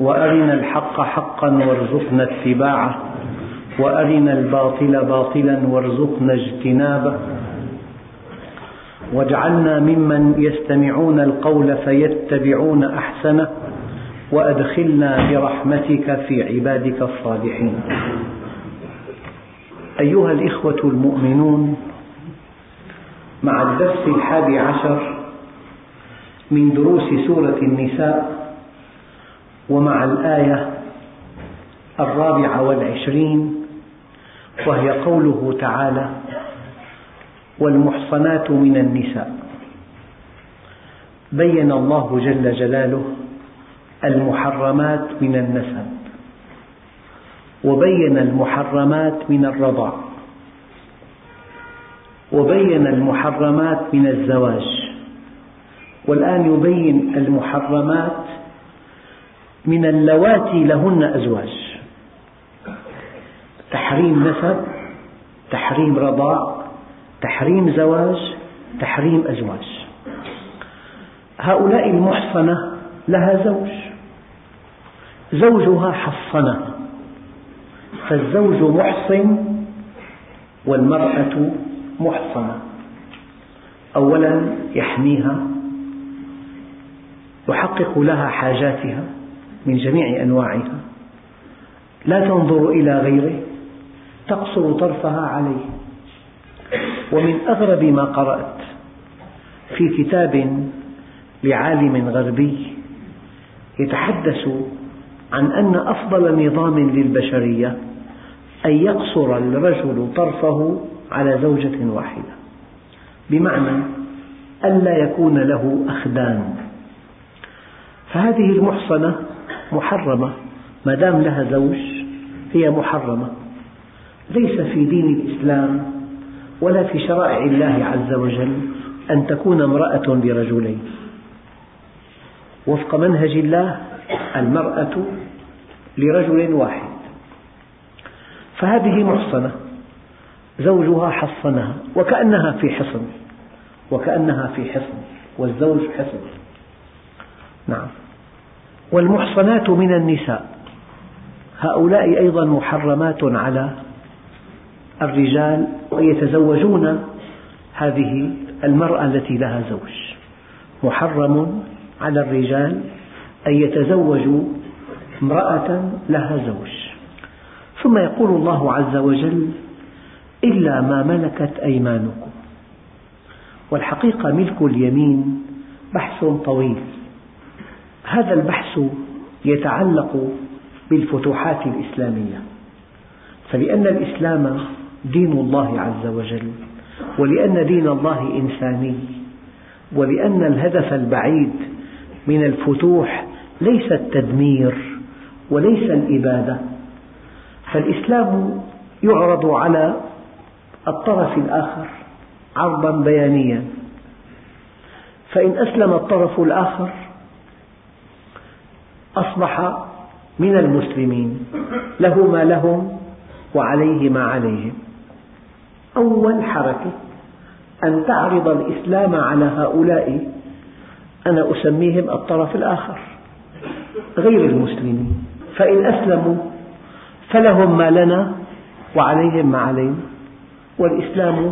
وأرنا الحق حقا وارزقنا اتباعه وأرنا الباطل باطلا وارزقنا اجتنابه. واجعلنا ممن يستمعون القول فيتبعون أحسنه وأدخلنا برحمتك في عبادك الصالحين. أيها الإخوة المؤمنون مع الدرس الحادي عشر من دروس سورة النساء ومع الآية الرابعة والعشرين وهي قوله تعالى والمحصنات من النساء بين الله جل جلاله المحرمات من النسب وبين المحرمات من الرضع وبين المحرمات من الزواج. والآن يبين المحرمات من اللواتي لهن أزواج. تحريم نسب تحريم رضاع تحريم زواج تحريم أزواج. هؤلاء المحصنة لها زوج. زوجها حصنها فالزوج محصن والمرأة محصنة. أولا يحميها يحقق لها حاجاتها. من جميع أنواعها. لا تنظر إلى غيره تقصر طرفها عليه. ومن أغرب ما قرأت في كتاب لعالم غربي يتحدث عن أن أفضل نظام للبشرية أن يقصر الرجل طرفه على زوجة واحدة بمعنى ألا يكون له أخدان. فهذه المحصنة محرمة. ما دام لها زوج هي محرمة. ليس في دين الإسلام ولا في شرائع الله عز وجل أن تكون امرأة برجلين. وفق منهج الله المرأة لرجل واحد. فهذه محصنة. زوجها حصنها وكأنها في حصن وكأنها في حصن والزوج حصن. نعم. والمحصنات من النساء. هؤلاء أيضا محرمات على الرجال ويتزوجون هذه المرأة التي لها زوج. محرم على الرجال أن يتزوجوا امرأة لها زوج. ثم يقول الله عز وجل إلا ما ملكت أيمانكم. والحقيقة ملك اليمين بحث طويل. هذا البحث يتعلق بالفتوحات الإسلامية. فلأن الإسلام دين الله عز وجل ولأن دين الله إنساني ولأن الهدف البعيد من الفتوح ليس التدمير وليس الإبادة. فالإسلام يعرض على الطرف الآخر عرضا بيانيا. فإن أسلم الطرف الآخر أصبح من المسلمين. له ما لهم وعليه ما عليهم. أول حركة أن تعرض الإسلام على هؤلاء أنا أسميهم الطرف الآخر غير المسلمين. فإن أسلموا فلهم ما لنا وعليهم ما علينا. والإسلام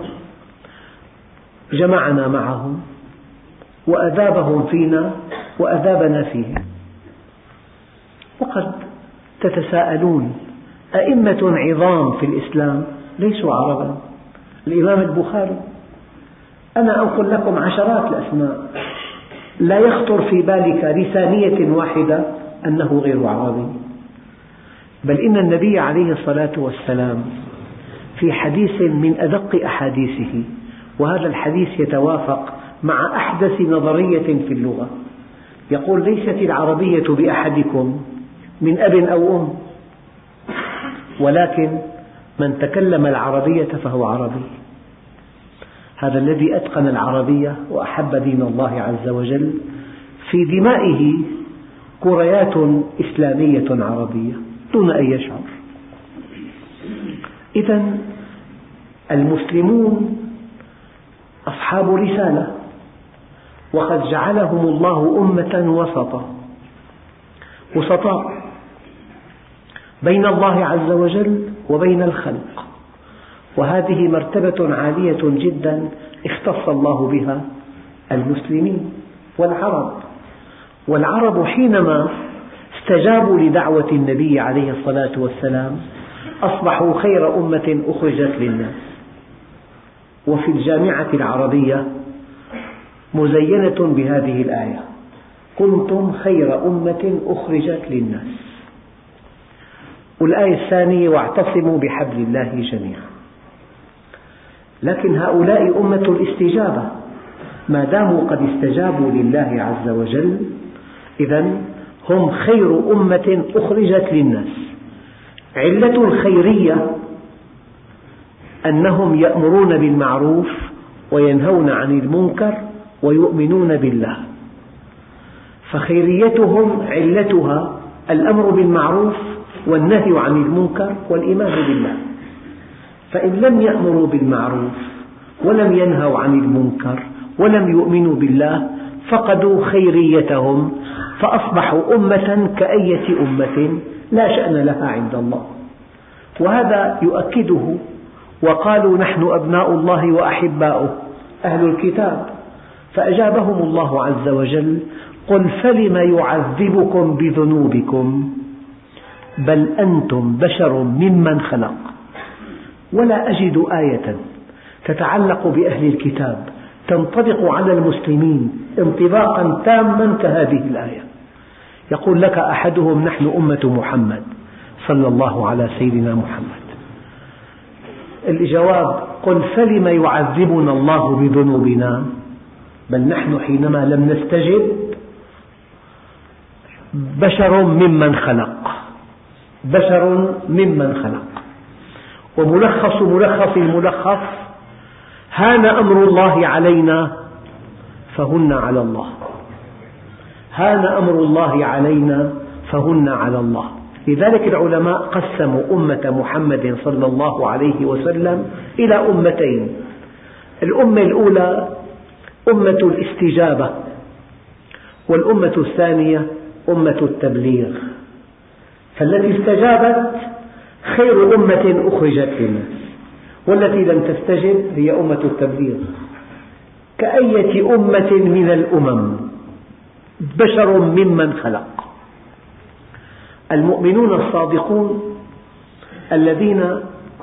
جمعنا معهم وأذابهم فينا وأذابنا فيهم. وقد تتساءلون أئمة عظام في الإسلام ليسوا عربا. الإمام البخاري أنا أنقل لكم عشرات الأسماء. لا يخطر في بالك لثانية واحدة أنه غير عربي. بل إن النبي عليه الصلاة والسلام في حديث من أدق أحاديثه وهذا الحديث يتوافق مع أحدث نظرية في اللغة. يقول ليست العربية بأحدكم من أب أو أم. ولكن من تكلم العربية فهو عربي. هذا الذي أتقن العربية وأحب دين الله عز وجل في دمائه كريات إسلامية عربية دون أن يشعر. إذا المسلمون أصحاب رسالة وقد جعلهم الله أمة وسطا. وسطاء بين الله عز وجل وبين الخلق. وهذه مرتبة عالية جدا اختص الله بها المسلمين والعرب. والعرب حينما استجابوا لدعوة النبي عليه الصلاة والسلام أصبحوا خير أمة أخرجت للناس. وفي الجامعة العربية مزينة بهذه الآية كنتم خير أمة أخرجت للناس والآية الثانية واعتصموا بحبل الله جميعا. لكن هؤلاء أمة الاستجابة. ما داموا قد استجابوا لله عز وجل إذا هم خير أمة أخرجت للناس. علة الخيرية أنهم يأمرون بالمعروف وينهون عن المنكر ويؤمنون بالله. فخيريتهم علتها الأمر بالمعروف والنهي عن المنكر والإيمان بالله. فإن لم يأمروا بالمعروف ولم ينهوا عن المنكر ولم يؤمنوا بالله فقدوا خيريتهم فأصبحوا أمة كأية أمة لا شأن لها عند الله. وهذا يؤكده وقالوا نحن أبناء الله وأحباؤه أهل الكتاب. فأجابهم الله عز وجل قل فلم يعذبكم بذنوبكم؟ بل أنتم بشر ممن خلق. ولا أجد آية تتعلق بأهل الكتاب تنطبق على المسلمين انطباقا تاما كهذه الآية. يقول لك أحدهم نحن أمة محمد صلى الله على سيدنا محمد. الجواب قل فلم يعذبنا الله بذنوبنا؟ بل نحن حينما لم نستجب بشر ممن خلق. بشر ممن خلق. وملخص ملخص الملخص هان أمر الله علينا فهن على الله. هان أمر الله علينا فهن على الله. لذلك العلماء قسموا أمة محمد صلى الله عليه وسلم إلى أمتين. الأمة الأولى أمة الاستجابة والأمة الثانية أمة التبليغ. فالتي استجابت خير أمة أخرجت للناس والتي لم تستجب هي أمة التبليغ. كأية أمة من الأمم بشر ممن خلق. المؤمنون الصادقون الذين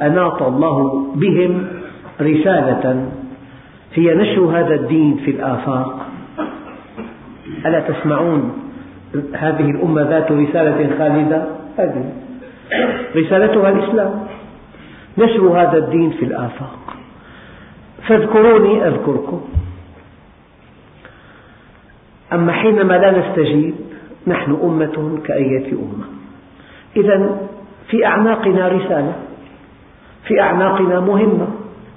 أناط الله بهم رسالة هي نشر هذا الدين في الآفاق. ألا تسمعون هذه الأمة ذات رسالة خالدة؟ هذه رسالتها الإسلام. نشر هذا الدين في الآفاق. فاذكروني أذكركم. أما حينما لا نستجيب نحن أمة كأية أمة. إذا في أعناقنا رسالة. في أعناقنا مهمة.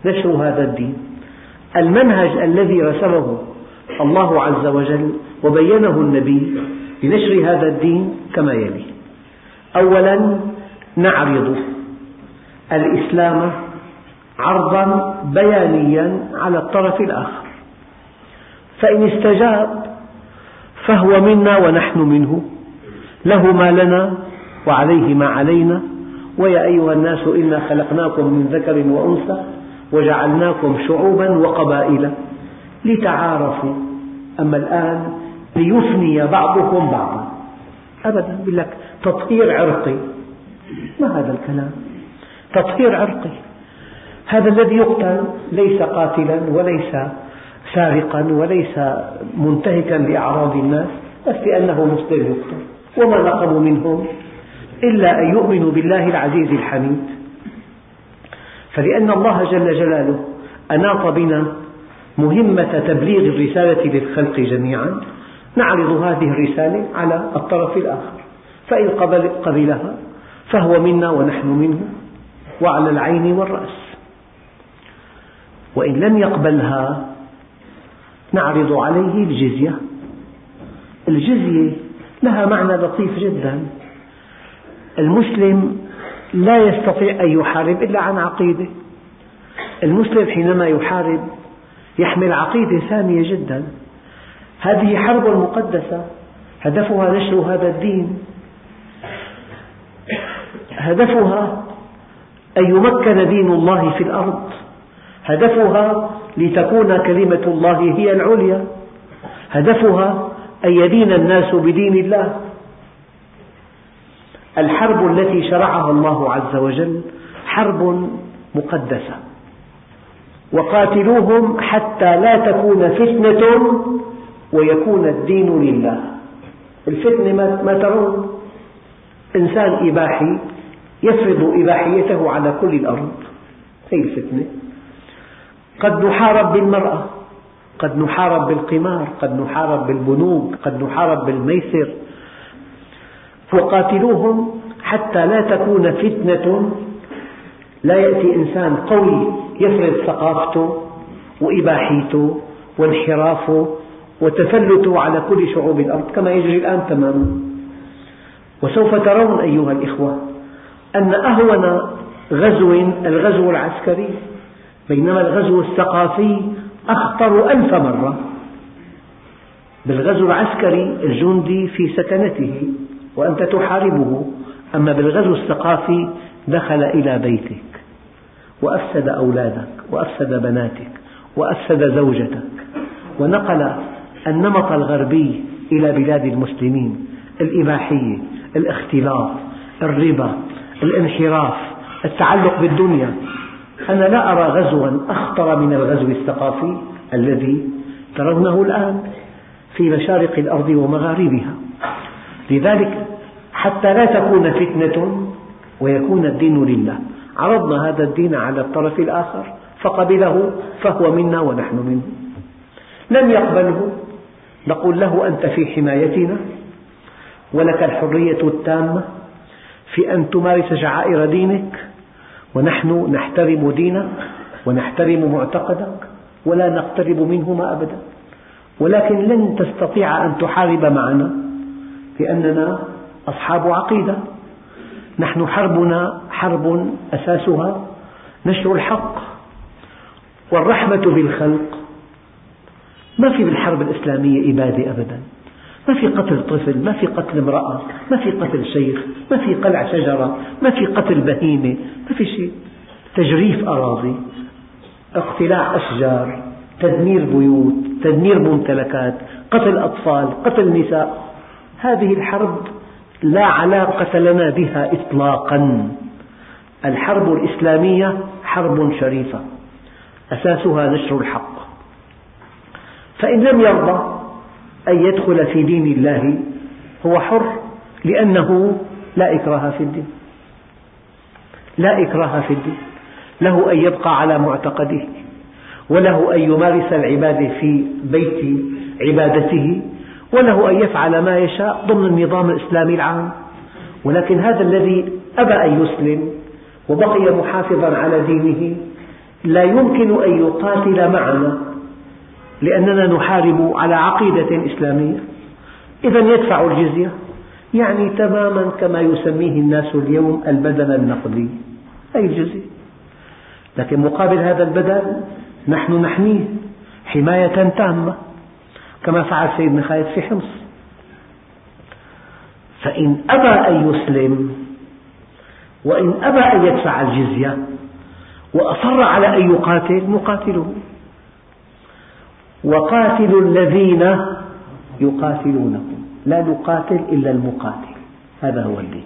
نشر هذا الدين. المنهج الذي رسمه الله عز وجل وبينه النبي لنشر هذا الدين كما يلي. أولا نعرض الإسلام عرضا بيانيا على الطرف الآخر. فإن استجاب فهو منا ونحن منه. له ما لنا وعليه ما علينا. ويا أيها الناس إنا خلقناكم من ذكر وأنثى وجعلناكم شعوبا وقبائل لتعارفوا. أما الآن ليثني بعضكم بعضا. أبدا. يقول لك تطهير عرقي. ما هذا الكلام؟ تطهير عرقي. هذا الذي يقتل ليس قاتلا وليس سارقا وليس منتهكا لأعراض الناس بس لأنه مسلم يقتل. وما نقموا منهم إلا أن يؤمنوا بالله العزيز الحميد. فلأن الله جل جلاله أناط بنا مهمة تبليغ الرسالة للخلق جميعا. نعرض هذه الرسالة على الطرف الآخر. فإن قبل قبلها فهو منا ونحن منه وعلى العين والرأس. وإن لم يقبلها نعرض عليه الجزية. الجزية لها معنى لطيف جدا. المسلم لا يستطيع أن يحارب إلا عن عقيدة. المسلم حينما يحارب يحمل عقيدة سامية جدا. هذه حرب مقدسة. هدفها نشر هذا الدين. هدفها أن يمكن دين الله في الأرض. هدفها لتكون كلمة الله هي العليا. هدفها أن يدين الناس بدين الله. الحرب التي شرعها الله عز وجل حرب مقدسة. وقاتلوهم حتى لا تكون فتنة ويكون الدين لله. الفتنة ما ترون. إنسان إباحي يفرض إباحيته على كل الأرض. هذه الفتنة. قد نحارب بالمرأة قد نحارب بالقمار قد نحارب بالبنوك قد نحارب بالميسر. وقاتلوهم حتى لا تكون فتنة. لا يأتي إنسان قوي يفرض ثقافته وإباحيته وانحرافه وتسلطه على كل شعوب الأرض كما يجري الآن تماما. وسوف ترون أيها الإخوة أن أهون غزو الغزو العسكري بينما الغزو الثقافي أخطر ألف مرة. بالغزو العسكري الجندي في سكنته وأنت تحاربه أما بالغزو الثقافي دخل إلى بيتك وأفسد أولادك وأفسد بناتك وأفسد زوجتك. ونقل النمط الغربي إلى بلاد المسلمين الإباحية الاختلاط الربا الانحراف التعلق بالدنيا. أنا لا أرى غزوا أخطر من الغزو الثقافي الذي ترونه الآن في مشارق الأرض ومغاربها. لذلك حتى لا تكون فتنة ويكون الدين لله. عرضنا هذا الدين على الطرف الآخر فقبله فهو منا ونحن منه. لم يقبله. نقول له أنت في حمايتنا ولك الحرية التامة. في أن تمارس شعائر دينك ونحن نحترم دينك ونحترم معتقدك ولا نقترب منهما أبدا. ولكن لن تستطيع أن تحارب معنا لأننا أصحاب عقيدة. نحن حربنا حرب أساسها نشر الحق والرحمة بالخلق ما في بالحرب الإسلامية إبادة أبدا. ما في قتل طفل ما في قتل امرأة ما في قتل شيخ ما في قلع شجرة ما في قتل بهيمة ما في شيء. تجريف أراضي اقتلاع أشجار تدمير بيوت تدمير ممتلكات قتل أطفال قتل نساء. هذه الحرب لا علاقة لنا بها إطلاقا. الحرب الإسلامية حرب شريفة. أساسها نشر الحق. فإن لم يرضى أن يدخل في دين الله هو حر لأنه لا إكراه في الدين. لا إكراه في الدين. له أن يبقى على معتقده. وله أن يمارس العبادة في بيت عبادته. وله أن يفعل ما يشاء ضمن النظام الإسلامي العام. ولكن هذا الذي أبى أن يسلم وبقي محافظا على دينه لا يمكن أن يقاتل معنا لأننا نحارب على عقيدة إسلامية. إذا يدفع الجزية. يعني تماما كما يسميه الناس اليوم البدل النقدي. أي الجزية لكن مقابل هذا البدل نحن نحميه حماية تامة. كما فعل سيدنا خالد في حمص. فإن أبى أن يسلم وإن أبى أن يدفع الجزية وأصر على أن يقاتل نقاتله. وقاتلوا الذين يقاتلونكم. لا نقاتل إلا المقاتل. هذا هو الدين.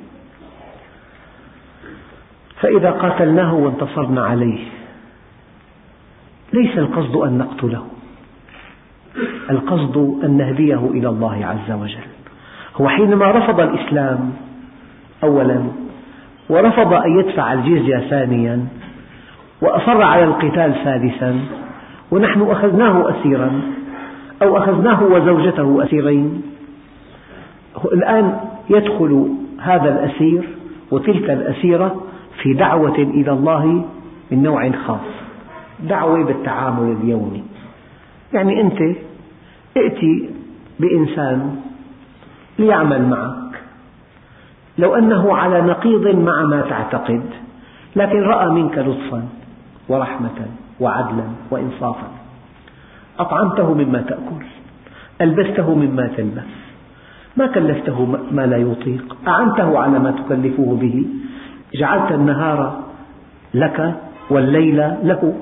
فإذا قاتلناه وانتصرنا عليه ليس القصد أن نقتله. القصد أن نهديه إلى الله عز وجل. هو حينما رفض الإسلام أولا ورفض أن يدفع الجزية ثانيا وأصر على القتال ثالثا ونحن أخذناه أسيرا أو أخذناه وزوجته أسيرين. الآن يدخل هذا الأسير وتلك الأسيرة في دعوة إلى الله من نوع خاص دعوة بالتعامل اليومي. يعني أنت ائتي بإنسان ليعمل معك. لو أنه على نقيض مع ما تعتقد لكن رأى منك لطفا ورحمة. وعدلا وإنصافا. أطعمته مما تأكل ألبسته مما تلبس ما كلفته ما لا يطيق أعنته على ما تكلفه به جعلت النهار لك والليل له.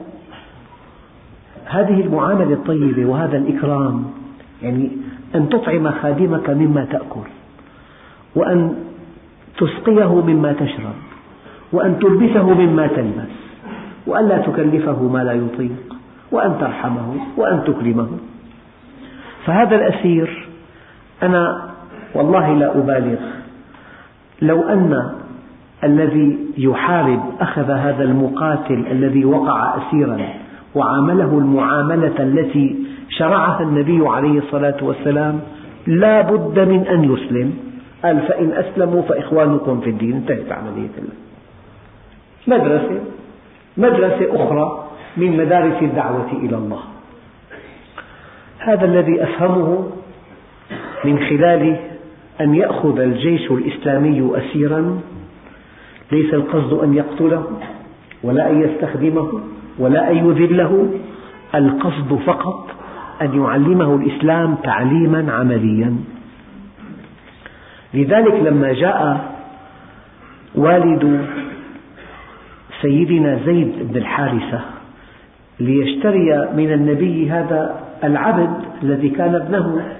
هذه المعاملة الطيبة وهذا الإكرام يعني أن تطعم خادمك مما تأكل وأن تسقيه مما تشرب وأن تلبسه مما تلبس. وأن لا تكلفه ما لا يطيق وأن ترحمه وأن تكرمه. فهذا الأسير أنا والله لا أبالغ. لو أن الذي يحارب أخذ هذا المقاتل الذي وقع أسيرا وعامله المعاملة التي شرعها النبي عليه الصلاة والسلام لا بد من أن يسلم. قال فإن أسلموا فإخوانكم في الدين. انتهت عملية الله. مدرسة. مدرسة أخرى من مدارس الدعوة إلى الله. هذا الذي أفهمه من خلال أن يأخذ الجيش الإسلامي أسيرا ليس القصد أن يقتله ولا أن يستخدمه ولا أن يذله القصد فقط أن يعلمه الإسلام تعليما عمليا. لذلك لما جاء والد سيدنا زيد بن الحارثة ليشتري من النبي هذا العبد الذي كان ابنه.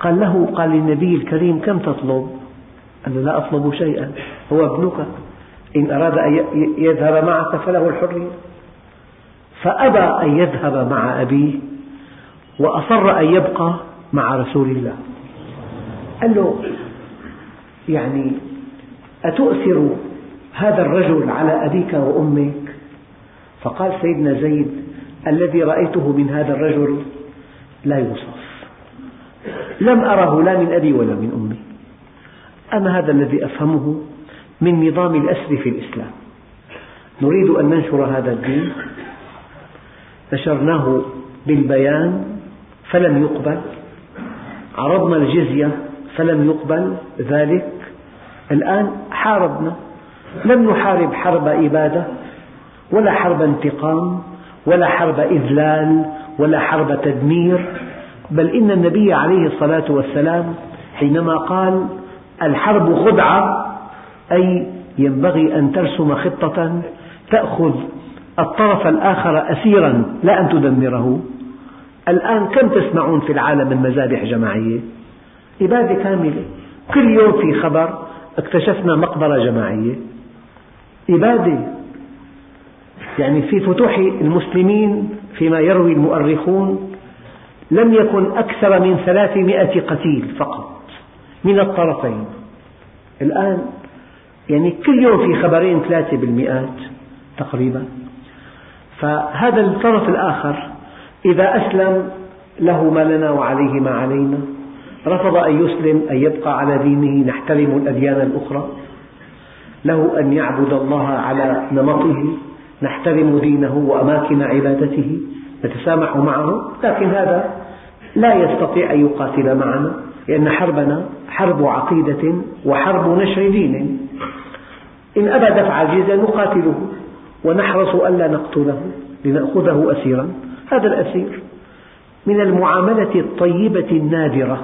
قال له قال للنبي الكريم كم تطلب؟ قال لا أطلب شيئا هو ابنك إن أراد أن يذهب معك فله الحرية. فأبى أن يذهب مع أبيه وأصر أن يبقى مع رسول الله. قال له يعني أتؤثر هذا الرجل على أبيك وأمك؟ فقال سيدنا زيد الذي رأيته من هذا الرجل لا يوصف. لم أره لا من أبي ولا من أمي. أما هذا الذي أفهمه من نظام الأسر في الإسلام. نريد أن ننشر هذا الدين. نشرناه بالبيان فلم يقبل. عرضنا الجزية فلم يقبل. ذلك الآن حاربنا. لم نحارب حرب إبادة ولا حرب انتقام ولا حرب إذلال ولا حرب تدمير بل إن النبي عليه الصلاة والسلام حينما قال الحرب خدعة أي ينبغي أن ترسم خطة تأخذ الطرف الآخر أسيرا لا أن تدمره. الآن كم تسمعون في العالم من مذابح جماعية؟ إبادة كاملة. كل يوم في خبر اكتشفنا مقبرة جماعية. إبادة يعني في فتوح المسلمين فيما يروي المؤرخون لم يكن أكثر من ثلاثمائة قتيل فقط من الطرفين. الآن يعني كل يوم في خبرين ثلاثة بالمئات تقريبا. فهذا الطرف الآخر إذا أسلم له ما لنا وعليه ما علينا. رفض أن يسلم أن يبقى على دينه. نحترم الأديان الأخرى. له أن يعبد الله على نمطه نحترم دينه وأماكن عبادته نتسامح معه لكن هذا لا يستطيع أن يقاتل معنا لأن حربنا حرب عقيدة وحرب نشر دين. إن أبى دفع الجزية نقاتله ونحرص ألا نقتله لنأخذه أسيرا. هذا الأسير من المعاملة الطيبة النادرة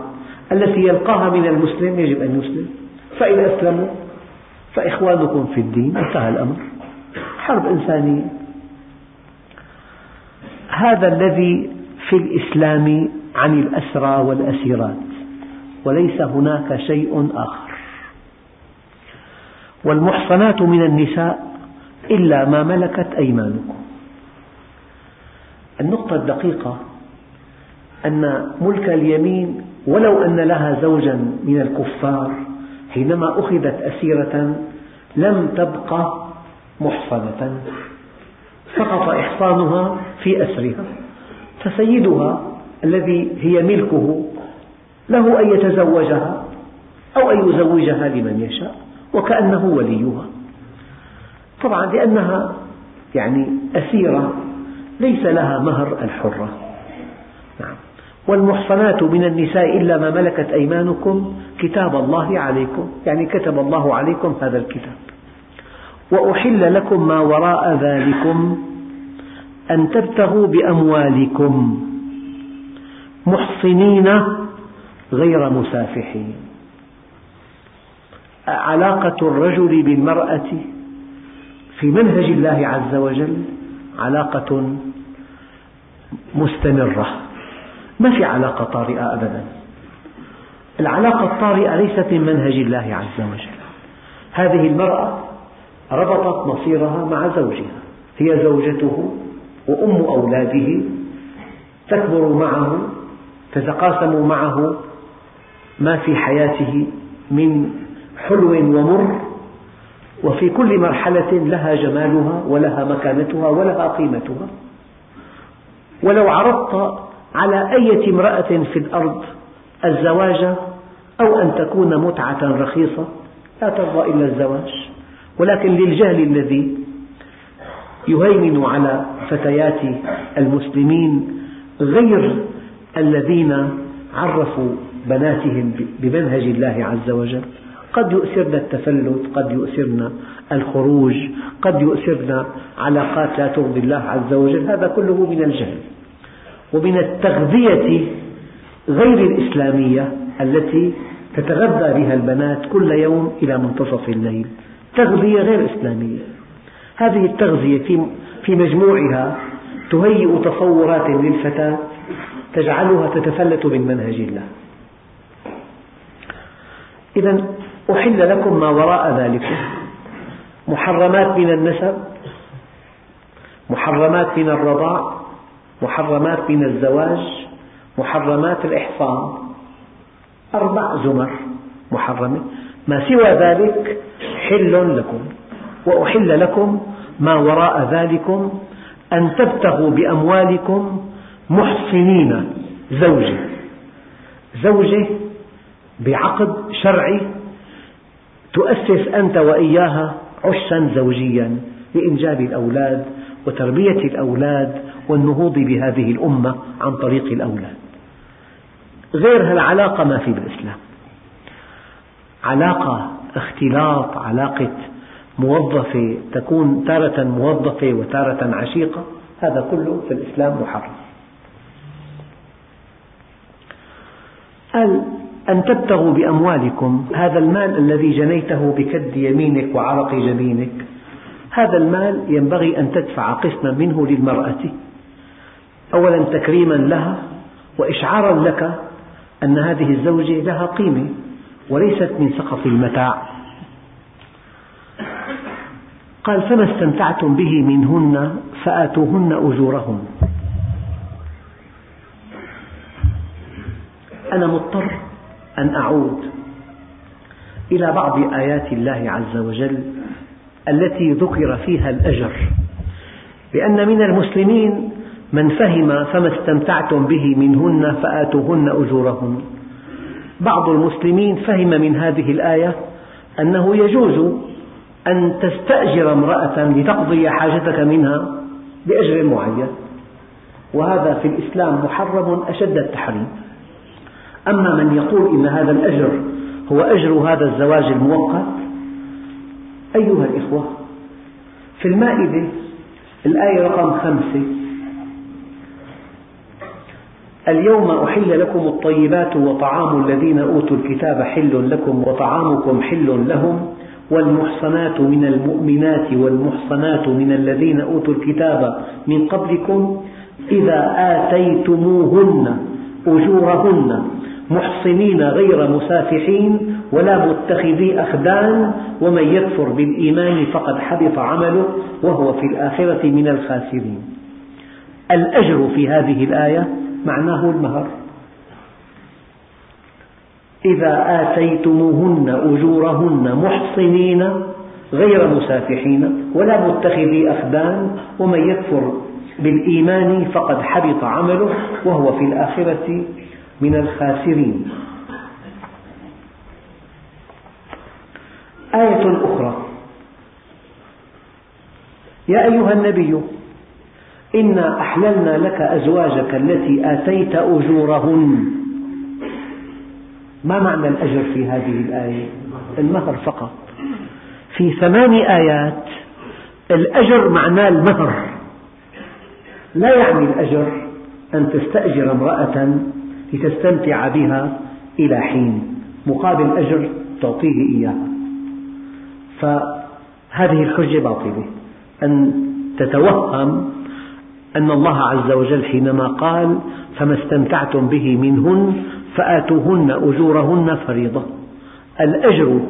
التي يلقاها من المسلم يجب أن يسلم. فإن أسلموا فإخوانكم في الدين انتهى الأمر. حرب إنسانية. هذا الذي في الإسلام عن الأسرى والأسيرات وليس هناك شيء آخر. والمحصنات من النساء إلا ما ملكت أيمانكم. النقطة الدقيقة أن ملك اليمين ولو أن لها زوجا من الكفار حينما أخذت أسيرة لم تبقى محصنة. سقط إحصانها في أسرها. فسيدها الذي هي ملكه له أن يتزوجها أو أن يزوجها لمن يشاء وكأنه وليها. طبعا لأنها يعني أسيرة ليس لها مهر الحرة. والمحصنات من النساء إلا ما ملكت أيمانكم كتاب الله عليكم يعني كتب الله عليكم هذا الكتاب. وأحل لكم ما وراء ذلكم أن تبتغوا بأموالكم محصنين غير مسافحين. علاقة الرجل بالمرأة في منهج الله عز وجل علاقة مستمرة. ما في علاقة طارئة أبدا. العلاقة الطارئة ليست من منهج الله عز وجل. هذه المرأة ربطت مصيرها مع زوجها. هي زوجته وأم أولاده تكبر معه تتقاسم معه ما في حياته من حلو ومر وفي كل مرحلة لها جمالها ولها مكانتها ولها قيمتها. ولو عرضت على أية امرأة في الأرض الزواج أو أن تكون متعة رخيصة؟ لا ترضى إلا الزواج. ولكن للجهل الذي يهيمن على فتيات المسلمين غير الذين عرفوا بناتهم بمنهج الله عز وجل. قد يؤثرن التفلت قد يؤثرن الخروج قد يؤثرن علاقات لا ترضي الله عز وجل. هذا كله من الجهل. ومن التغذية غير الإسلامية التي تتغذى بها البنات كل يوم إلى منتصف الليل. تغذية غير إسلامية. هذه التغذية في مجموعها تهيئ تصورات للفتاة تجعلها تتفلت من منهج الله. إذا أحل لكم ما وراء ذلك. محرمات من النسب محرمات من الرضاع محرمات من الزواج محرمات الإحصان. أربع زمر محرمة. ما سوى ذلك حل لكم. وأحل لكم ما وراء ذلكم أن تبتغوا بأموالكم محصنين زوجة. زوجة بعقد شرعي تؤسس أنت وإياها عشا زوجيا لإنجاب الأولاد وتربية الأولاد والنهوض بهذه الأمة عن طريق الأولاد. غير هالعلاقة ما في بالإسلام. علاقة اختلاط علاقة موظفة تكون تارة موظفة وتارة عشيقة هذا كله في الإسلام محرم. قال أن تبتغوا بأموالكم هذا المال الذي جنيته بكد يمينك وعرق جبينك هذا المال ينبغي أن تدفع قسما منه للمرأة. أولا تكريما لها وإشعارا لك أن هذه الزوجة لها قيمة وليست من سقف المتاع. قال فما استمتعتم به منهن فآتوهن أجورهن. أنا مضطر أن أعود إلى بعض آيات الله عز وجل التي ذكر فيها الأجر. لأن من المسلمين من فهم فما استمتعتم به منهن فآتوهن أجورهن. بعض المسلمين فهم من هذه الآية أنه يجوز أن تستأجر امرأة لتقضي حاجتك منها بأجر معين. وهذا في الإسلام محرم أشد التحريم. أما من يقول إن هذا الأجر هو أجر هذا الزواج المؤقت أيها الإخوة في المائدة الآية رقم خمسة اليوم أحل لكم الطيبات وطعام الذين أوتوا الكتاب حل لكم وطعامكم حل لهم والمحصنات من المؤمنات والمحصنات من الذين أوتوا الكتاب من قبلكم إذا آتيتموهن أجورهن محصنين غير مسافحين ولا متخذي أخدان ومن يكفر بالإيمان فقد حبط عمله وهو في الآخرة من الخاسرين. الأجر في هذه الآية معناه المهر. إذا آتيتموهن أجورهن محصنين غير مسافحين ولا متخذي أخدان ومن يكفر بالإيمان فقد حبط عمله وهو في الآخرة من الخاسرين. آية أخرى. يا أيها النبي إنا أحللنا لك أزواجك التي آتيت أجورهن. ما معنى الأجر في هذه الآية؟ المهر فقط. في ثمان آيات الأجر معناه المهر. لا يعني الأجر أن تستأجر امرأة لتستمتع بها إلى حين مقابل أجر تعطيه إياها. فهذه الحجة باطلة. أن تتوهم أن الله عز وجل حينما قال فما استمتعتم به منهن فآتوهن أجورهن فريضة. الأجر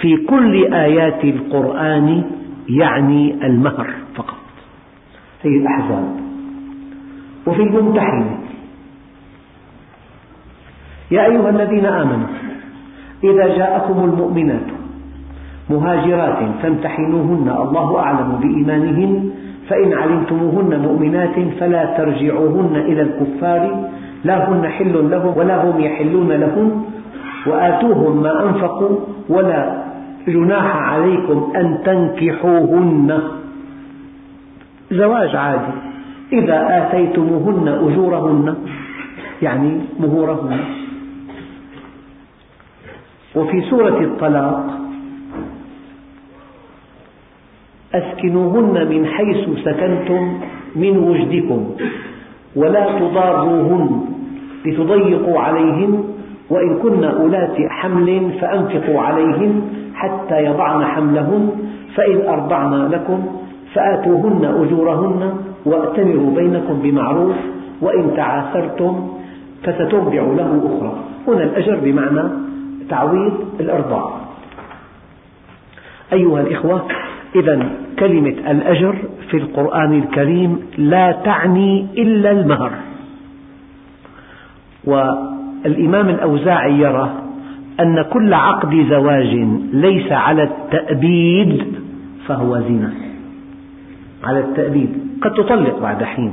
في كل آيات القرآن يعني المهر فقط. هي الأحزاب وفي الممتحنة يا أيها الذين آمنوا إذا جاءكم المؤمنات مهاجرات فامتحنوهن الله أعلم بإيمانهن فإن علمتموهن مؤمنات فلا ترجعوهن إلى الكفار لا هن حل لهم ولا هم يحلون لهن وآتوهم ما أنفقوا ولا جناح عليكم أن تنكحوهن. زواج عادي. إذا آتيتموهن أجورهن يعني مهورهن. وفي سورة الطلاق أسكنوهن من حيث سكنتم من وجدكم ولا تضاروهن لتضيقوا عليهن وإن كن أولات حمل فأنفقوا عليهن حتى يضعن حملهن فإن أرضعن لكم فآتوهن أجورهن وأتمروا بينكم بمعروف وإن تعاثرتم فسترضع له أخرى. هنا الأجر بمعنى تعويض الإرضاع. أيها الإخوة إذا كلمة الأجر في القرآن الكريم لا تعني إلا المهر. والإمام الأوزاعي يرى أن كل عقد زواج ليس على التأبيد فهو زنا. على التأبيد. قد تطلق بعد حين.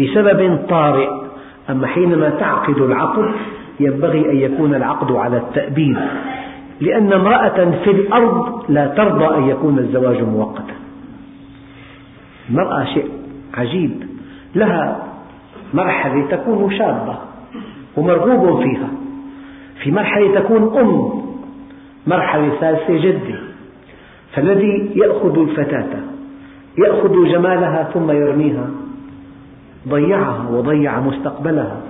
بسبب طارئ. أما حينما تعقد العقد ينبغي أن يكون العقد على التأبيد. لأن امرأة في الأرض لا ترضى أن يكون الزواج مؤقتا. المرأة شيء عجيب. لها مرحلة تكون شابة ومرغوب فيها. في مرحلة تكون أم مرحلة ثالثة جدة. فالذي يأخذ الفتاة يأخذ جمالها ثم يرميها ضيعها وضيع مستقبلها.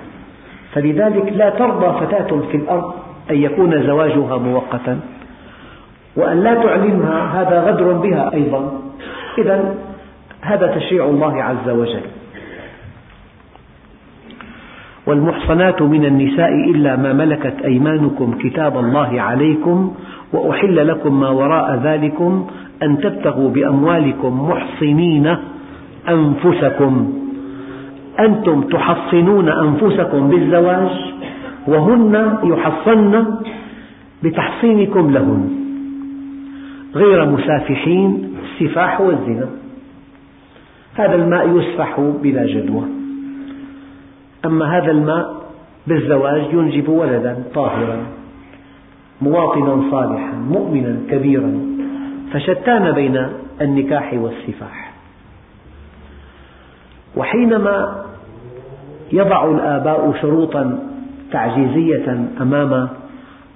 فلذلك لا ترضى فتاة في الأرض أن يكون زواجها مؤقتا وأن لا تعلمها هذا غدر بها أيضا. إذا هذا تشريع الله عز وجل. والمحصنات من النساء إلا ما ملكت أيمانكم كتاب الله عليكم وأحل لكم ما وراء ذلكم أن تبتغوا بأموالكم محصنين أنفسكم. أنتم تحصنون أنفسكم بالزواج وهن يحصن بتحصينكم لهن. غير مسافحين السفاح والزنا. هذا الماء يسفح بلا جدوى. أما هذا الماء بالزواج ينجب ولدا طاهرا مواطنا صالحا مؤمنا كبيرا. فشتان بين النكاح والسفاح. وحينما يضع الآباء شروطا تعجيزية أمام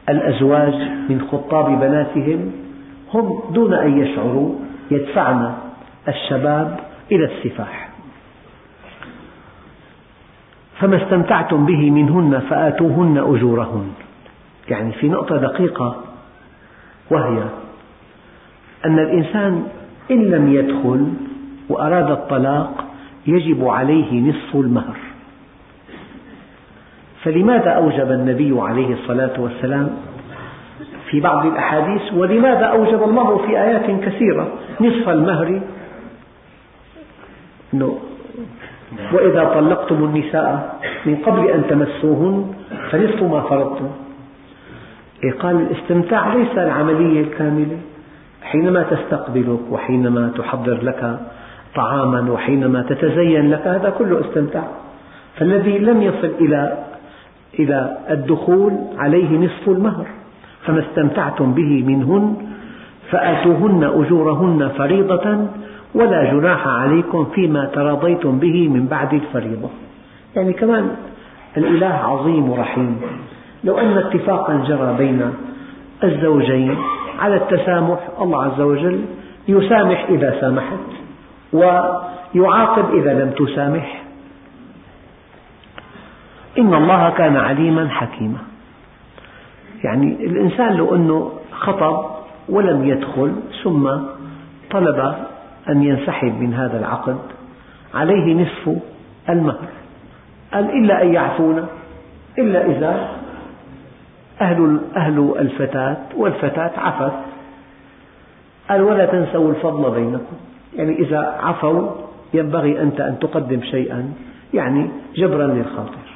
الأزواج من خطاب بناتهم هم دون أن يشعروا يدفعن الشباب إلى السفاح. فما استمتعتم به منهن فآتوهن أجورهن. يعني في نقطة دقيقة وهي أن الإنسان إن لم يدخل وأراد الطلاق يجب عليه نصف المهر. فلماذا أوجب النبي عليه الصلاة والسلام في بعض الأحاديث؟ ولماذا أوجب الله في آيات كثيرة نصف المهر؟ وإذا طلقتم النساء من قبل أن تمسوهن فنصف ما فرضتم. إيه قال الاستمتاع ليس العملية الكاملة. حينما تستقبلك وحينما تحضر لك طعاما وحينما تتزين لك هذا كله استمتاع. فالذي لم يصل إلى إلى الدخول عليه نصف المهر فما استمتعتم به منهن فآتوهن أجورهن فريضة ولا جناح عليكم فيما تراضيتم به من بعد الفريضة. يعني كمان الإله عظيم ورحيم. لو أن اتفاقا جرى بين الزوجين على التسامح الله عز وجل يسامح إذا سامحت ويعاقب إذا لم تسامح. إن الله كان عليما حكيما. يعني الإنسان لو أنه خطب ولم يدخل ثم طلب أن ينسحب من هذا العقد عليه نصف المهر. قال إلا أن يعفونا إلا إذا أهل, أهل الفتاة والفتاة عفت. قال ولا تنسوا الفضل بينكم. يعني إذا عفوا ينبغي أنت أن تقدم شيئا يعني جبرا للخاطر.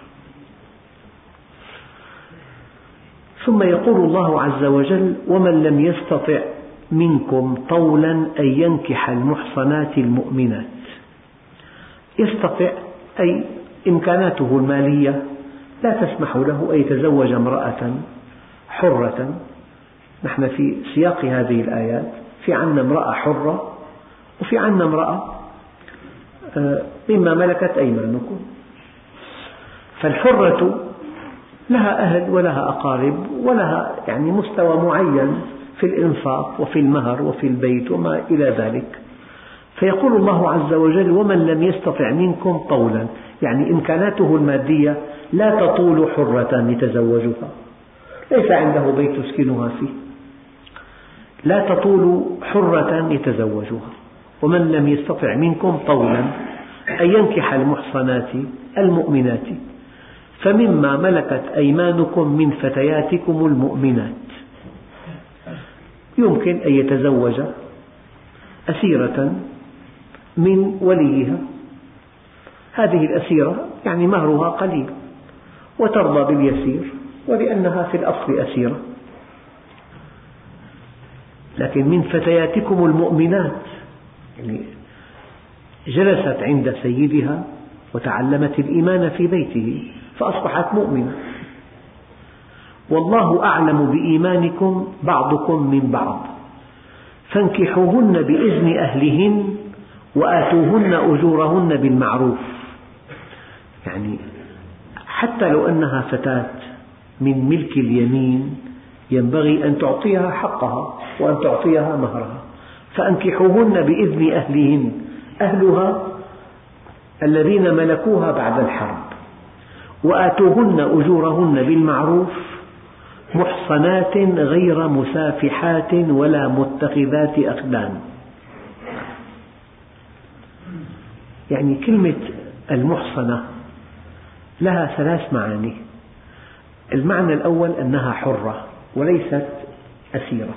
ثم يقول الله عز وجل ومن لم يستطع منكم طولا أن ينكح المحصنات المؤمنات. يستطع أي إمكاناته المالية لا تسمح له أن يتزوج امرأة حرة. نحن في سياق هذه الآيات في عنا امرأة حرة وفي عنا امرأة آه، مما ملكت أيمانكم. فالحرة لها أهل ولها أقارب ولها يعني مستوى معين في الإنفاق وفي المهر وفي البيت وما إلى ذلك. فيقول الله عز وجل ومن لم يستطع منكم طولا. يعني إمكاناته المادية لا تطول حرة يتزوجها. ليس عنده بيت يسكنها فيه. لا تطول حرة يتزوجها. ومن لم يستطع منكم طولا أن ينكح المحصنات المؤمنات. فمما ملكت أيمانكم من فتياتكم المؤمنات. يمكن أن يتزوج أسيرة من وليها. هذه الأسيرة يعني مهرها قليل وترضى باليسير ولأنها في الأصل أسيرة. لكن من فتياتكم المؤمنات يعني جلست عند سيدها وتعلمت الإيمان في بيته. فأصبحت مؤمنة. والله أعلم بإيمانكم بعضكم من بعض. فانكحوهن بإذن أهلهن وآتوهن أجورهن بالمعروف. يعني حتى لو أنها فتاة من ملك اليمين ينبغي أن تعطيها حقها وأن تعطيها مهرها. فأنكحوهن بإذن أهلهن أهلها الذين ملكوها بعد الحرب. وآتوهن أجورهن بالمعروف محصنات غير مسافحات ولا متخذات أخدان يعني كلمة المحصنة لها ثلاث معاني. المعنى الأول أنها حرة وليست أسيرة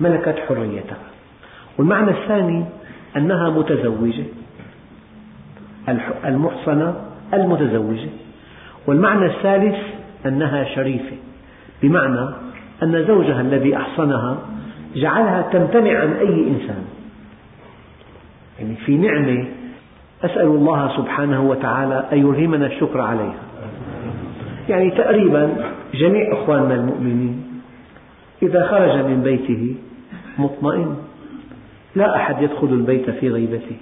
ملكت حريتها. والمعنى الثاني أنها متزوجة. المحصنة المتزوجة. والمعنى الثالث أنها شريفة بمعنى أن زوجها الذي أحصنها جعلها تمتنع عن أي إنسان. يعني في نعمة أسأل الله سبحانه وتعالى أن يلهمنا الشكر عليها. يعني تقريبا جميع أخواننا المؤمنين إذا خرج من بيته مطمئن لا أحد يدخل البيت في غيبته.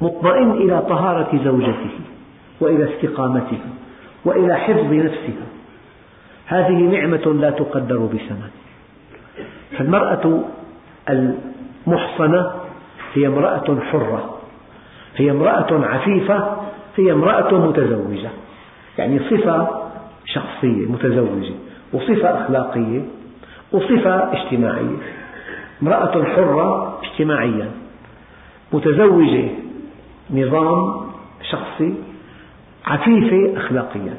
مطمئن إلى طهارة زوجته وإلى استقامته وإلى حفظ نفسها. هذه نعمة لا تقدر بثمن فالمرأة المحصنة هي امرأة حرة هي امرأة عفيفة هي امرأة متزوجة. يعني صفة شخصية متزوجة وصفة أخلاقية وصفة اجتماعية. امرأة حرة اجتماعيا متزوجة نظام شخصي عفيفة أخلاقيا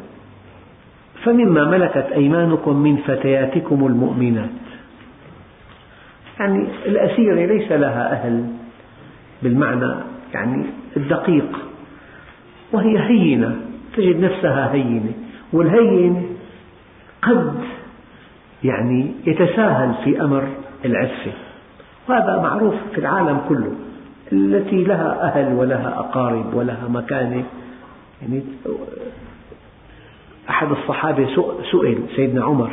فمما ملكت أيمانكم من فتياتكم المؤمنات. يعني الأسيرة ليس لها أهل بالمعنى يعني الدقيق. وهي هينة تجد نفسها هينة. والهين قد يعني يتساهل في أمر العفة. وهذا معروف في العالم كله. التي لها أهل ولها أقارب ولها مكانة يعني أحد الصحابة سئل سيدنا عمر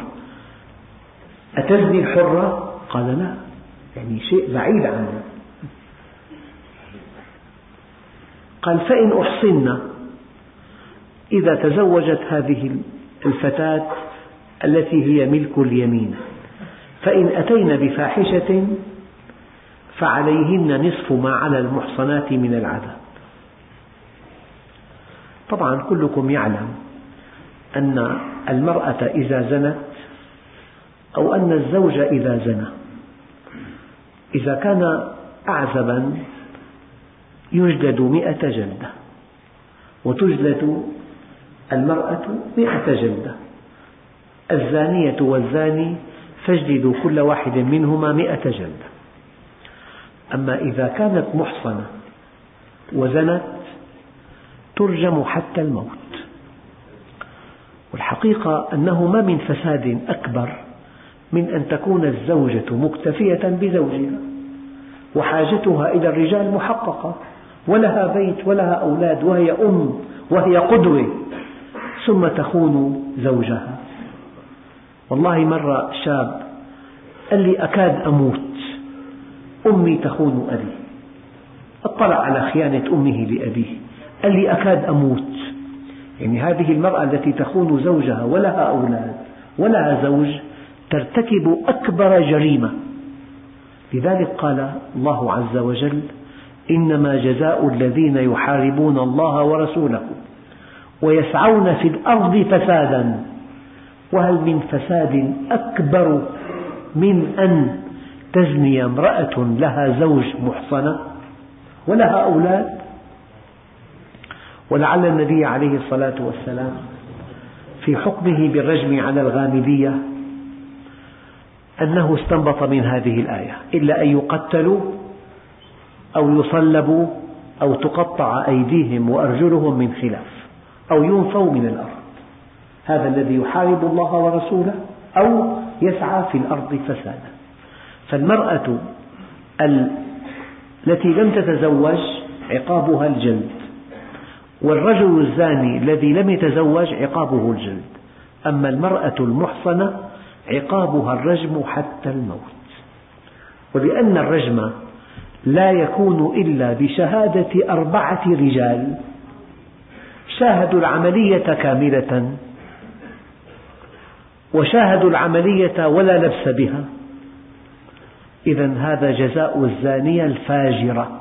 أتزني الحرة؟ قال لا يعني شيء بعيد عنه قال فإن أحصن إذا تزوجت هذه الفتاة التي هي ملك اليمين فإن أتين بفاحشة فعليهن نصف ما على المحصنات من العذاب. طبعا كلكم يعلم أن المرأة إذا زنت أو أن الزوج إذا زنى إذا كان أعزبا يجلد مئة جلدة وتجلد المرأة مئة جلدة. الزانية والزاني فاجلدوا كل واحد منهما مئة جلدة. أما إذا كانت محصنة وزنت ترجم حتى الموت. والحقيقة أنه ما من فساد أكبر من أن تكون الزوجة مكتفية بزوجها وحاجتها إلى الرجال محققة ولها بيت ولها أولاد وهي أم وهي قدوة ثم تخون زوجها. والله مرة شاب قال لي أكاد أموت. أمي تخون أبي. اطلع على خيانة أمه لأبيه. قال لي أكاد أموت. يعني هذه المرأة التي تخون زوجها ولها أولاد ولها زوج ترتكب أكبر جريمة. لذلك قال الله عز وجل إنما جزاء الذين يحاربون الله ورسوله ويسعون في الأرض فسادا. وهل من فساد أكبر من أن تزني امرأة لها زوج محصنة ولها أولاد. ولعل النبي عليه الصلاة والسلام في حكمه بالرجم على الغامدية أنه استنبط من هذه الآية إلا أن يقتلوا أو يصلبوا أو تقطع أيديهم وأرجلهم من خلاف أو ينفوا من الأرض. هذا الذي يحارب الله ورسوله أو يسعى في الأرض فسادا. فالمرأة التي لم تتزوج عقابها الجلد والرجل الزاني الذي لم يتزوج عقابه الجلد. أما المرأة المحصنة عقابها الرجم حتى الموت. ولأن الرجم لا يكون إلا بشهادة أربعة رجال. شاهدوا العملية كاملة وشاهدوا العملية ولا لبس بها. إذا هذا جزاء الزانية الفاجرة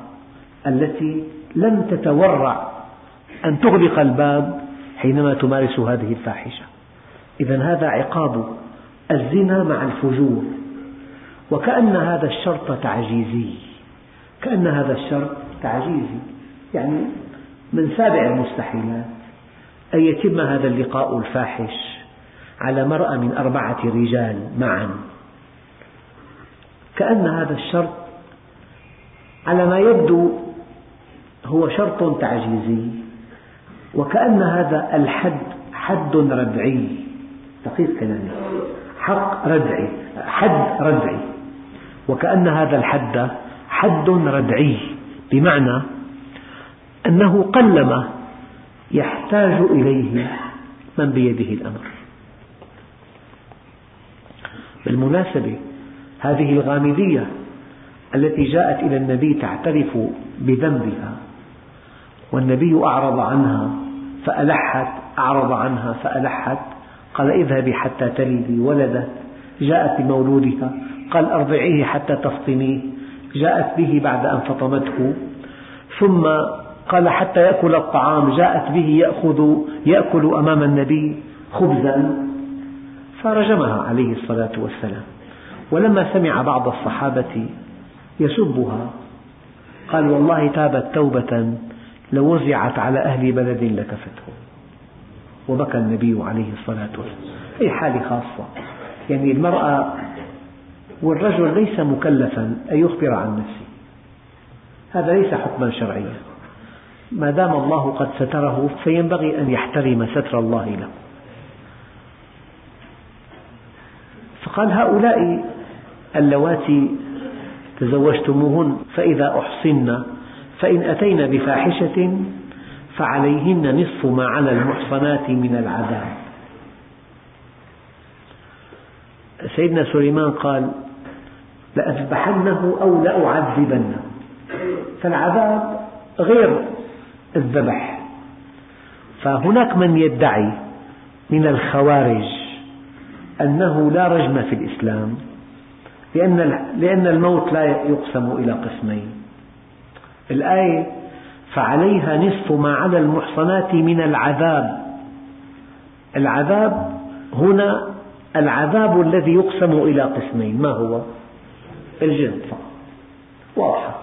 التي لم تتورع أن تغلق الباب حينما تمارس هذه الفاحشة. إذا هذا عقاب الزنا مع الفجور. وكأن هذا الشرط تعجيزي. كأن هذا الشرط تعجيزي. يعني من سابع المستحيلات. أن يتم هذا اللقاء الفاحش على مرأة من أربعة رجال معا. كأن هذا الشرط على ما يبدو هو شرط تعجيزي وكأن هذا الحد حد ردعي. دقيق كلامي. حق ردعي حد ردعي. وكأن هذا الحد حد ردعي بمعنى أنه قلما يحتاج إليه من بيده الأمر. بالمناسبة هذه الغامدية التي جاءت إلى النبي تعترف بذنبها. والنبي أعرض عنها فألحت أعرض عنها فألحت. قال اذهبي حتى تلدي ولدت جاءت بمولودها. قال أرضعيه حتى تفطميه جاءت به بعد أن فطمته. ثم قال حتى يأكل الطعام. جاءت به يأخذ يأكل أمام النبي خبزا. فرجمها عليه الصلاة والسلام. ولما سمع بعض الصحابة يسبها قال والله تابت توبة لو وزعت على أهل بلد لكفته. وبكى النبي عليه الصلاة والسلام. هي حالة خاصة. يعني المرأة والرجل ليس مكلفا أن يخبر عن نفسه. هذا ليس حكما شرعيا. ما دام الله قد ستره فينبغي أن يحترم ستر الله له. فقال هؤلاء اللواتي تزوجتموهن فإذا أحصن فإن أتين بفاحشة فعليهن نصف ما على المحصنات من العذاب. سيدنا سليمان قال لأذبحنه أو لأعذبنه. فالعذاب غير الذبح. فهناك من يدعي من الخوارج أنه لا رجم في الإسلام. لأن لأن الموت لا يقسم إلى قسمين. الآية فعليها نصف ما على المحصنات من العذاب. العذاب هنا العذاب الذي يقسم إلى قسمين. ما هو؟ الجلد فقط واضحة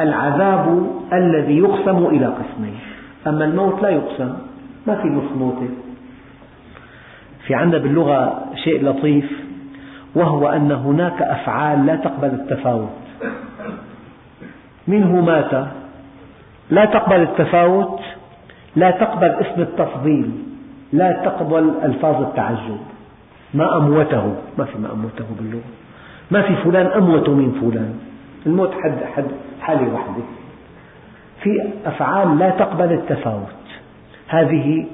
العذاب الذي يقسم إلى قسمين. أما الموت لا يقسم. ما في نص موتة. في عندنا باللغة شيء لطيف. وهو أن هناك أفعال لا تقبل التفاوت. منه مات. لا تقبل التفاوت لا تقبل اسم التفضيل لا تقبل ألفاظ التعجب. ما أموته ما في ما أموته باللغة. ما في فلان أموت من فلان. الموت حد حد حالة واحدة. في أفعال لا تقبل التفاوت. هذه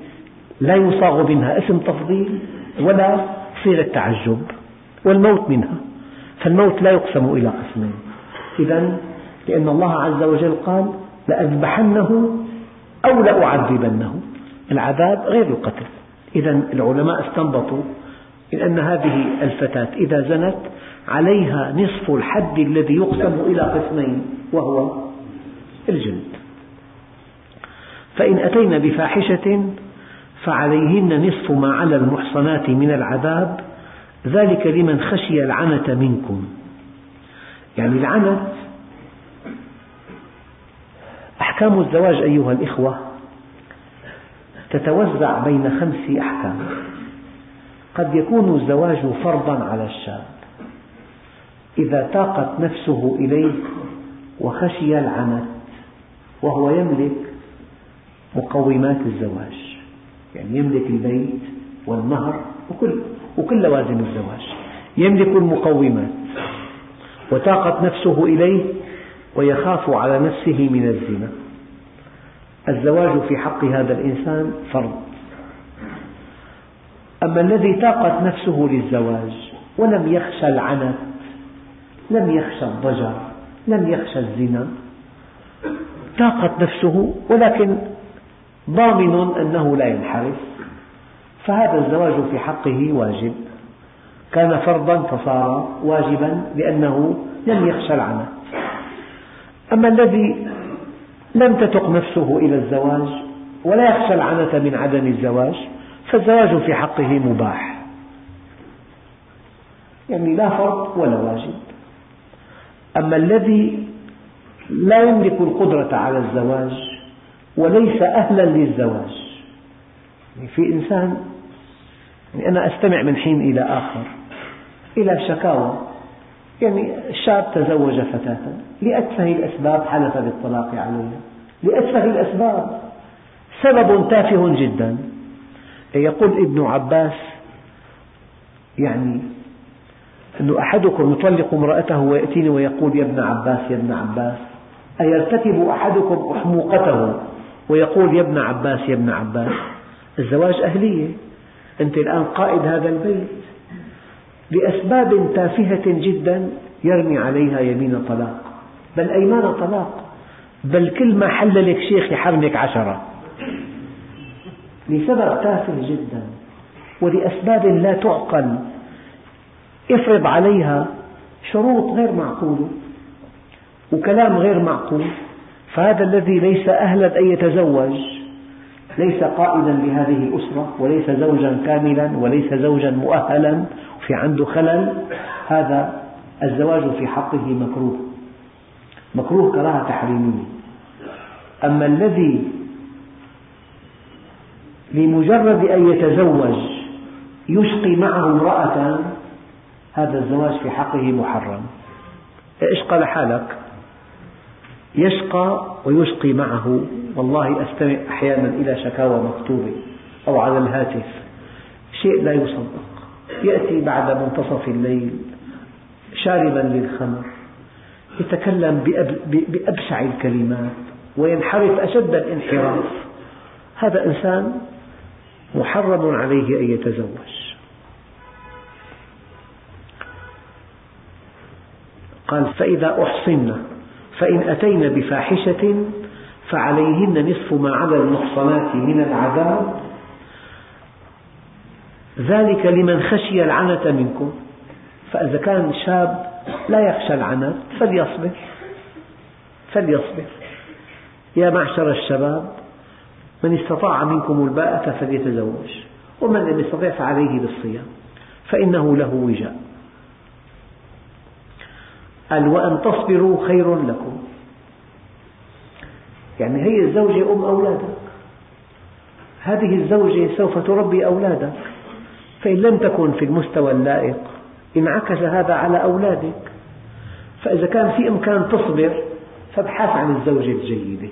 لا يصاغ منها اسم تفضيل ولا صيغة تعجب. والموت منها. فالموت لا يقسم إلى قسمين. إذا لأن الله عز وجل قال لأذبحنه أو لأعذبنه. العذاب غير القتل. إذا العلماء استنبطوا من أن هذه الفتاة إذا زنت عليها نصف الحد الذي يقسم إلى قسمين وهو الجلد فإن أتين بفاحشة فعليهن نصف ما على المحصنات من العذاب ذلك لمن خشي العنة منكم. يعني العنت أحكام الزواج أيها الإخوة تتوزع بين خمس أحكام. قد يكون الزواج فرضا على الشاب إذا تاقت نفسه إليه وخشي العنت وهو يملك مقومات الزواج. يعني يملك البيت والمهر وكل, وكل لوازم الزواج. يملك المقومات وتاقت نفسه إليه ويخاف على نفسه من الزنا. الزواج في حق هذا الإنسان فرض. أما الذي تاقت نفسه للزواج ولم يخشى العنت لم يخشى الضجر لم يخشى الزنا تاقت نفسه ولكن ضامن أنه لا ينحرف. فهذا الزواج في حقه واجب. كان فرضا فصار واجبا لأنه لم يخشى العنت أما الذي لم تتق نفسه إلى الزواج ولا يخشى العنة من عدم الزواج فالزواج في حقه مباح. يعني لا فرض ولا واجب. أما الذي لا يملك القدرة على الزواج وليس أهلا للزواج يعني في إنسان يعني أنا أستمع من حين إلى آخر. إلى شكاوى. يعني شاب تزوج فتاة. لأتفه الأسباب حلف بالطلاق عليها لأتفه الأسباب. سبب تافه جدا. يقول ابن عباس يعني أن أحدكم يطلق امرأته ويأتيني ويقول يا ابن عباس يا ابن عباس. أيرتكب أحدكم أحموقته ويقول يا ابن عباس يا ابن عباس. الزواج أهلية. أنت الآن قائد هذا البيت. لأسباب تافهة جدا يرمي عليها يمين طلاق. بل أيمان طلاق؟ بل كل ما حل لك شيخ يحرمك عشرة. لسبب تافه جدا. ولأسباب لا تعقل. افرض عليها شروط غير معقولة وكلام غير معقول. فهذا الذي ليس أهلا أن يتزوج. ليس قائدا لهذه الأسرة وليس زوجا كاملا وليس زوجا مؤهلا في عنده خلل هذا الزواج في حقه مكروه. مكروه كراهة تحريمية. أما الذي لمجرد أن يتزوج يشقي معه امرأة هذا الزواج في حقه محرم. إيش قال حالك؟ يشقى ويشقي معه. والله أستمع أحيانا إلى شكاوى مكتوبة أو على الهاتف. شيء لا يصدق. يأتي بعد منتصف الليل شاربا للخمر. يتكلم بأبشع الكلمات وينحرف أشد الانحراف. هذا إنسان محرم عليه أن يتزوج. قال فإذا أحصن فإن أتين بفاحشة فعليهن نصف ما على المحصنات من العذاب. ذلك لمن خشي العنة منكم. فإذا كان شاب لا يخشى العنة فليصبر. فليصبر. يا معشر الشباب من استطاع منكم الباءة فليتزوج ومن لم يستطع فعليه بالصيام فإنه له وجاء. قال وأن تصبروا خير لكم. يعني هي الزوجة أم أولادك. هذه الزوجة سوف تربي أولادك. فإن لم تكن في المستوى اللائق انعكس هذا على أولادك. فإذا كان في إمكان تصبر فابحث عن الزوجة الجيدة.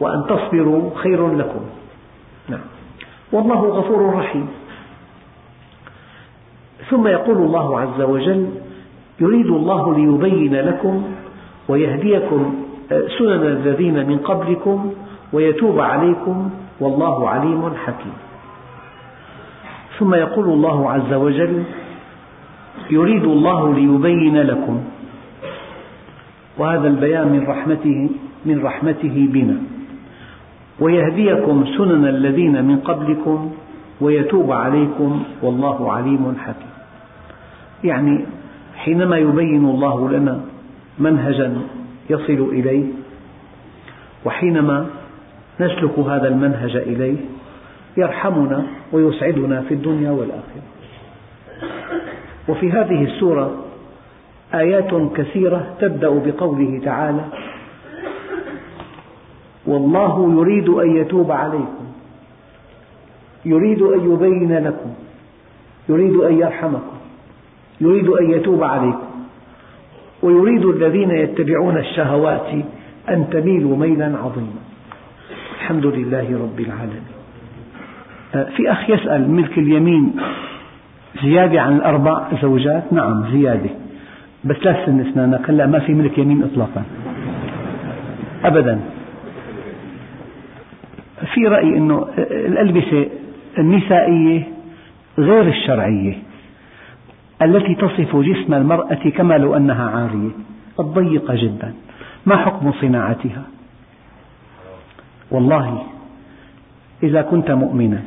وأن تصبروا خير لكم. نعم. والله غفور رحيم. ثم يقول الله عز وجل يريد الله ليبين لكم ويهديكم سنن الذين من قبلكم ويتوب عليكم والله عليم حكيم. ثم يقول الله عز وجل يريد الله ليبين لكم. وهذا البيان من رحمته من رحمته بنا. ويهديكم سنن الذين من قبلكم ويتوب عليكم والله عليم حكيم. يعني حينما يبين الله لنا منهجا يصل إليه وحينما نسلك هذا المنهج إليه يرحمنا ويسعدنا في الدنيا والآخرة. وفي هذه السورة آيات كثيرة تبدأ بقوله تعالى والله يريد أن يتوب عليكم يريد أن يبين لكم يريد أن يرحمكم يريد أن يتوب عليكم. ويريد الذين يتبعون الشهوات أن تميلوا ميلا عظيما. الحمد لله رب العالمين. آه، في أخ يسأل ملك اليمين زيادة عن الأربع زوجات؟ نعم زيادة. بس لا تسن أسنانك هلا ما في ملك يمين إطلاقا. أبدا. في رأي أنه الألبسة النسائية غير الشرعية. التي تصف جسم المرأة كما لو أنها عارية الضيقة جدا. ما حكم صناعتها؟ والله إذا كنت مؤمنا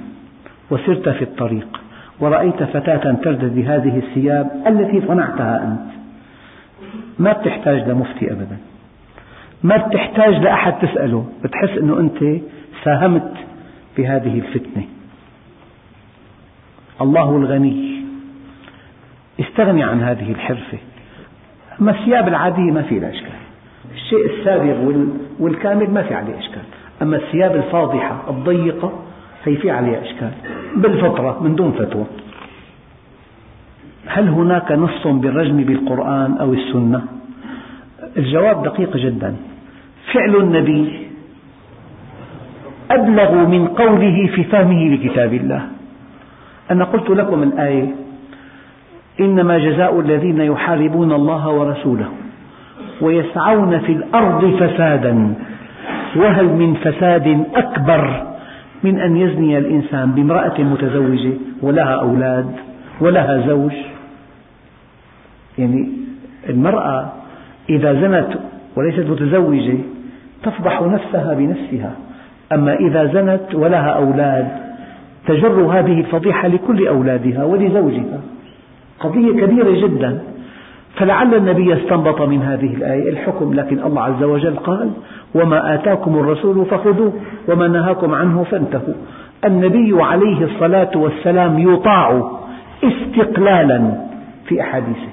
وسرت في الطريق ورأيت فتاة ترتدي هذه الثياب التي صنعتها أنت ما بتحتاج لمفتي أبدا. ما بتحتاج لأحد تسأله. بتحس أنه أنت ساهمت في هذه الفتنة. الله الغني. استغني عن هذه الحرفة. أما الثياب العادية ما في لها إشكال. الشيء السابغ والكامل ما في عليه إشكال. أما الثياب الفاضحة الضيقة هي في عليها إشكال. بالفطرة من دون فتوى. هل هناك نص بالرجم بالقرآن أو السنة؟ الجواب دقيق جدا. فعل النبي أبلغ من قوله في فهمه لكتاب الله. أنا قلت لكم الآية إنما جزاء الذين يحاربون الله ورسوله ويسعون في الأرض فسادا. وهل من فساد أكبر من أن يزني الإنسان بامرأة متزوجة ولها أولاد ولها زوج؟ يعني المرأة إذا زنت وليست متزوجة تفضح نفسها بنفسها. أما إذا زنت ولها أولاد تجر هذه الفضيحة لكل أولادها ولزوجها. قضية كبيرة جدا. فلعل النبي استنبط من هذه الآية الحكم لكن الله عز وجل قال وما آتاكم الرسول فخذوه وما نهاكم عنه فانتهوا. النبي عليه الصلاة والسلام يطاع استقلالا في أحاديثه.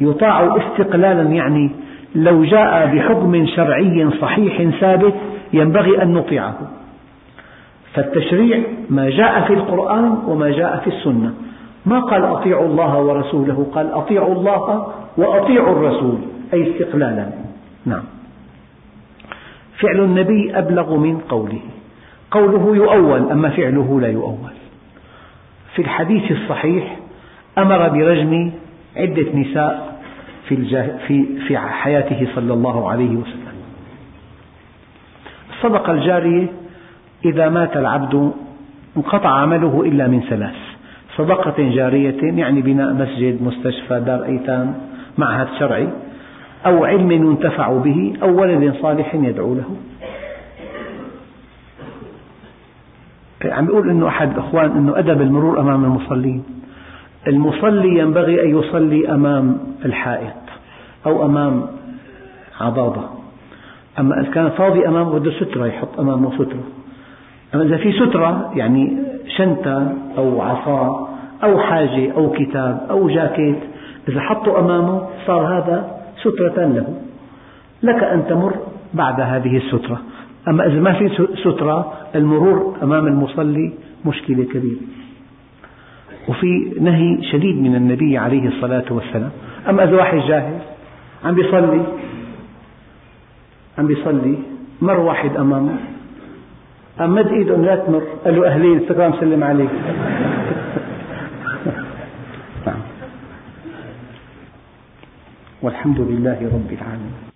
يطاع استقلالا يعني لو جاء بحكم شرعي صحيح ثابت ينبغي أن نطيعه. فالتشريع ما جاء في القرآن وما جاء في السنة. ما قال أطيعوا الله ورسوله؟ قال أطيعوا الله وأطيعوا الرسول أي استقلالا. نعم. فعل النبي أبلغ من قوله. قوله يؤول أما فعله لا يؤول. في الحديث الصحيح أمر برجم عدة نساء في, في, في حياته صلى الله عليه وسلم. الصدقة الجارية إذا مات العبد انقطع عمله إلا من ثلاث. صدقة جارية يعني بناء مسجد مستشفى دار أيتام معهد شرعي أو علم ينتفع به أو ولد صالح يدعو له. عم يقول أنه أحد الأخوان أنه أدب المرور أمام المصلين. المصلي ينبغي أن يصلي أمام الحائط أو أمام عضاضة. أما إذا كان فاضي أمامه بده سترة يحط أمامه سترة. أما إذا في سترة يعني شنطة أو عصا أو حاجة أو كتاب أو جاكيت إذا حطه أمامه صار هذا سترة له. لك أن تمر بعد هذه السترة. أما إذا ما في سترة المرور أمام المصلي مشكلة كبيرة. وفي نهي شديد من النبي عليه الصلاة والسلام. أما إذا واحد جاهل عم بيصلي عم بيصلي مر واحد أمامه قام مد إيده لا تمر. قال له أهلين استقام سلم عليك. نعم. والحمد لله رب العالمين.